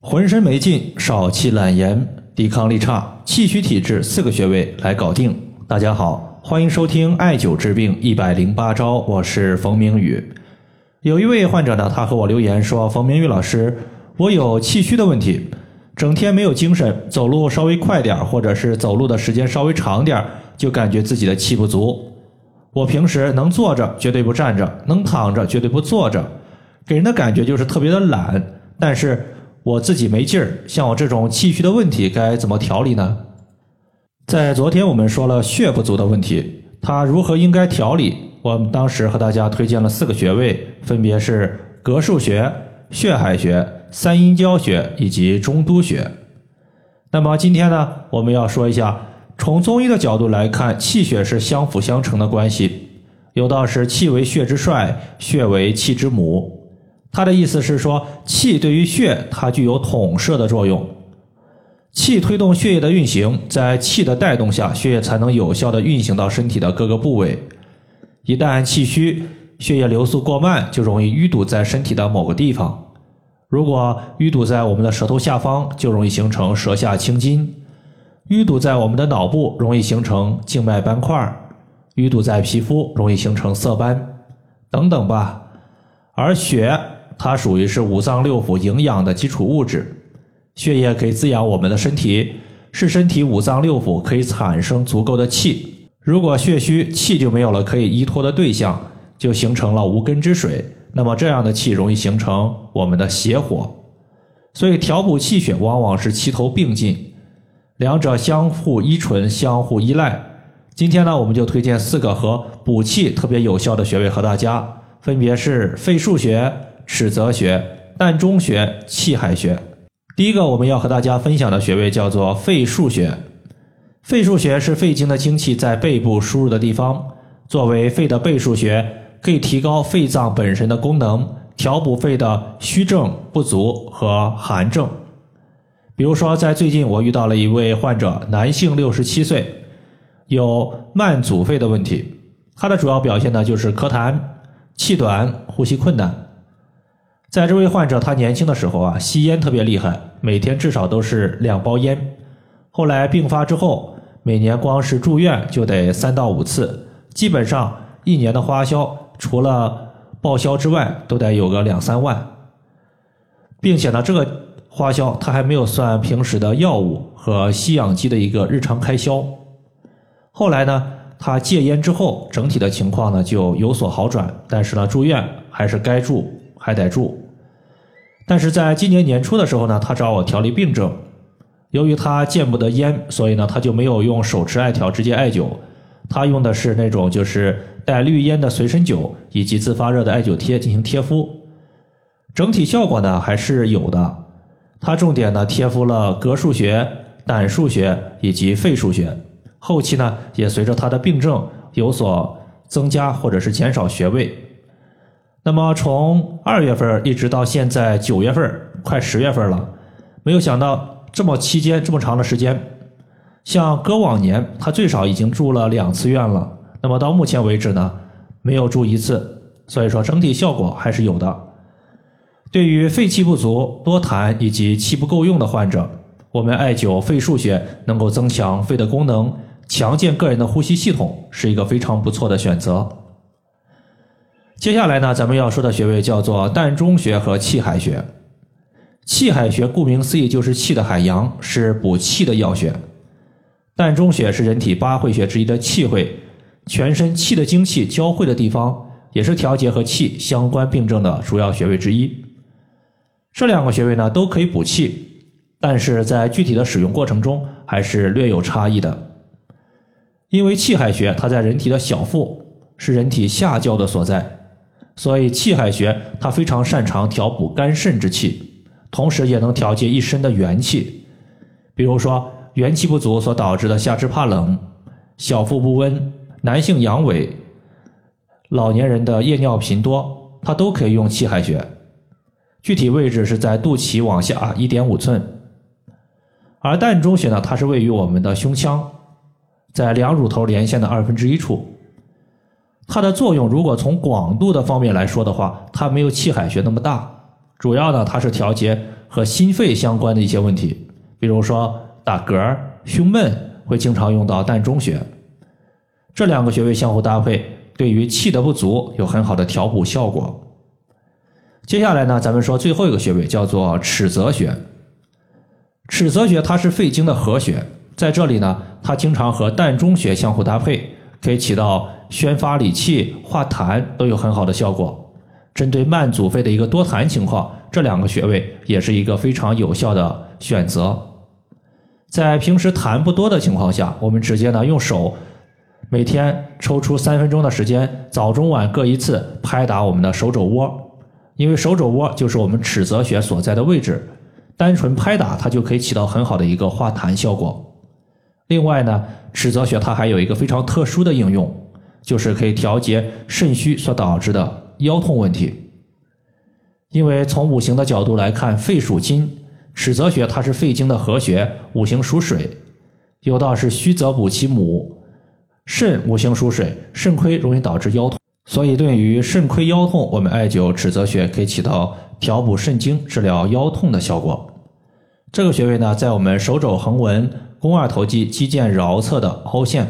浑身没劲，少气懒言，抵抗力差，气虚体质四个穴位来搞定。大家好，欢迎收听艾灸治病一百零八招，我是冯明宇。有一位患者呢，他和我留言说：“冯明宇老师，我有气虚的问题，整天没有精神，走路稍微快点，或者是走路的时间稍微长点，就感觉自己的气不足。我平时能坐着绝对不站着，能躺着绝对不坐着，给人的感觉就是特别的懒，但是。”我自己没劲儿，像我这种气虚的问题该怎么调理呢？在昨天我们说了血不足的问题，它如何应该调理？我们当时和大家推荐了四个穴位，分别是膈腧穴、血海穴、三阴交穴以及中都穴。那么今天呢，我们要说一下，从中医的角度来看，气血是相辅相成的关系。有道是气为血之帅，血为气之母。他的意思是说，气对于血，它具有统摄的作用。气推动血液的运行，在气的带动下，血液才能有效的运行到身体的各个部位。一旦气虚，血液流速过慢，就容易淤堵在身体的某个地方。如果淤堵在我们的舌头下方，就容易形成舌下青筋；淤堵在我们的脑部，容易形成静脉斑块；淤堵在皮肤，容易形成色斑等等吧。而血。它属于是五脏六腑营养的基础物质，血液可以滋养我们的身体，是身体五脏六腑可以产生足够的气。如果血虚，气就没有了可以依托的对象，就形成了无根之水。那么这样的气容易形成我们的邪火。所以调补气血往往是齐头并进，两者相互依存、相互依赖。今天呢，我们就推荐四个和补气特别有效的穴位和大家，分别是肺腧穴。尺泽穴、膻中穴、气海穴。第一个我们要和大家分享的穴位叫做肺腧穴。肺腧穴是肺经的精气在背部输入的地方，作为肺的背腧穴，可以提高肺脏本身的功能，调补肺的虚症、不足和寒症。比如说，在最近我遇到了一位患者，男性，六十七岁，有慢阻肺的问题。他的主要表现呢就是咳痰、气短、呼吸困难。在这位患者，他年轻的时候啊，吸烟特别厉害，每天至少都是两包烟。后来病发之后，每年光是住院就得三到五次，基本上一年的花销除了报销之外，都得有个两三万。并且呢，这个花销他还没有算平时的药物和吸氧机的一个日常开销。后来呢，他戒烟之后，整体的情况呢就有所好转，但是呢，住院还是该住。还得住，但是在今年年初的时候呢，他找我调理病症。由于他见不得烟，所以呢，他就没有用手持艾条直接艾灸，他用的是那种就是带滤烟的随身灸以及自发热的艾灸贴进行贴敷。整体效果呢还是有的。他重点呢贴敷了膈腧穴、胆腧穴以及肺腧穴，后期呢也随着他的病症有所增加或者是减少穴位。那么从二月份一直到现在九月份，快十月份了，没有想到这么期间这么长的时间，像隔往年他最少已经住了两次院了，那么到目前为止呢，没有住一次，所以说整体效果还是有的。对于肺气不足、多痰以及气不够用的患者，我们艾灸肺腧穴能够增强肺的功能，强健个人的呼吸系统，是一个非常不错的选择。接下来呢，咱们要说的穴位叫做膻中穴和气海穴。气海穴顾名思义就是气的海洋，是补气的要穴。膻中穴是人体八会穴之一的气会，全身气的精气交汇的地方，也是调节和气相关病症的主要穴位之一。这两个穴位呢都可以补气，但是在具体的使用过程中还是略有差异的。因为气海穴它在人体的小腹，是人体下焦的所在。所以气海穴它非常擅长调补肝肾之气，同时也能调节一身的元气。比如说元气不足所导致的下肢怕冷、小腹不温、男性阳痿、老年人的夜尿频多，它都可以用气海穴。具体位置是在肚脐往下一点五寸。而膻中穴呢，它是位于我们的胸腔，在两乳头连线的二分之一处。它的作用，如果从广度的方面来说的话，它没有气海穴那么大。主要呢，它是调节和心肺相关的一些问题，比如说打嗝、胸闷，会经常用到膻中穴。这两个穴位相互搭配，对于气的不足有很好的调补效果。接下来呢，咱们说最后一个穴位叫做尺泽穴。尺泽穴它是肺经的合穴，在这里呢，它经常和膻中穴相互搭配，可以起到宣发理气、化痰都有很好的效果。针对慢阻肺的一个多痰情况，这两个穴位也是一个非常有效的选择。在平时痰不多的情况下，我们直接呢用手每天抽出三分钟的时间，早中晚各一次拍打我们的手肘窝。因为手肘窝就是我们尺泽穴所在的位置，单纯拍打它就可以起到很好的一个化痰效果。另外呢，尺泽穴它还有一个非常特殊的应用，就是可以调节肾虚所导致的腰痛问题。因为从五行的角度来看，肺属金，尺泽穴它是肺经的合穴，五行属水，有道是虚则补其母，肾五行属水，肾亏容易导致腰痛。所以，对于肾亏腰痛，我们艾灸尺泽穴可以起到调补肾经、治疗腰痛的效果。这个穴位呢，在我们手肘横纹肱二头肌肌腱桡侧的凹陷。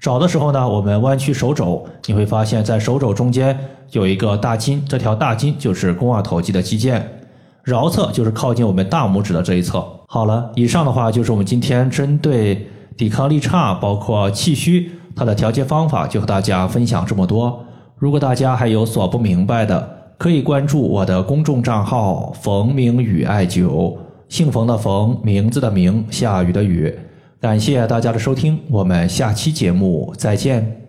找的时候呢，我们弯曲手肘，你会发现在手肘中间有一个大筋，这条大筋就是肱二头肌的肌腱，桡侧就是靠近我们大拇指的这一侧。好了，以上的话就是我们今天针对抵抗力差，包括气虚，它的调节方法，就和大家分享这么多。如果大家还有所不明白的，可以关注我的公众账号“冯明宇艾灸”，姓冯的冯，名字的名，下雨的雨。感谢大家的收听，我们下期节目再见。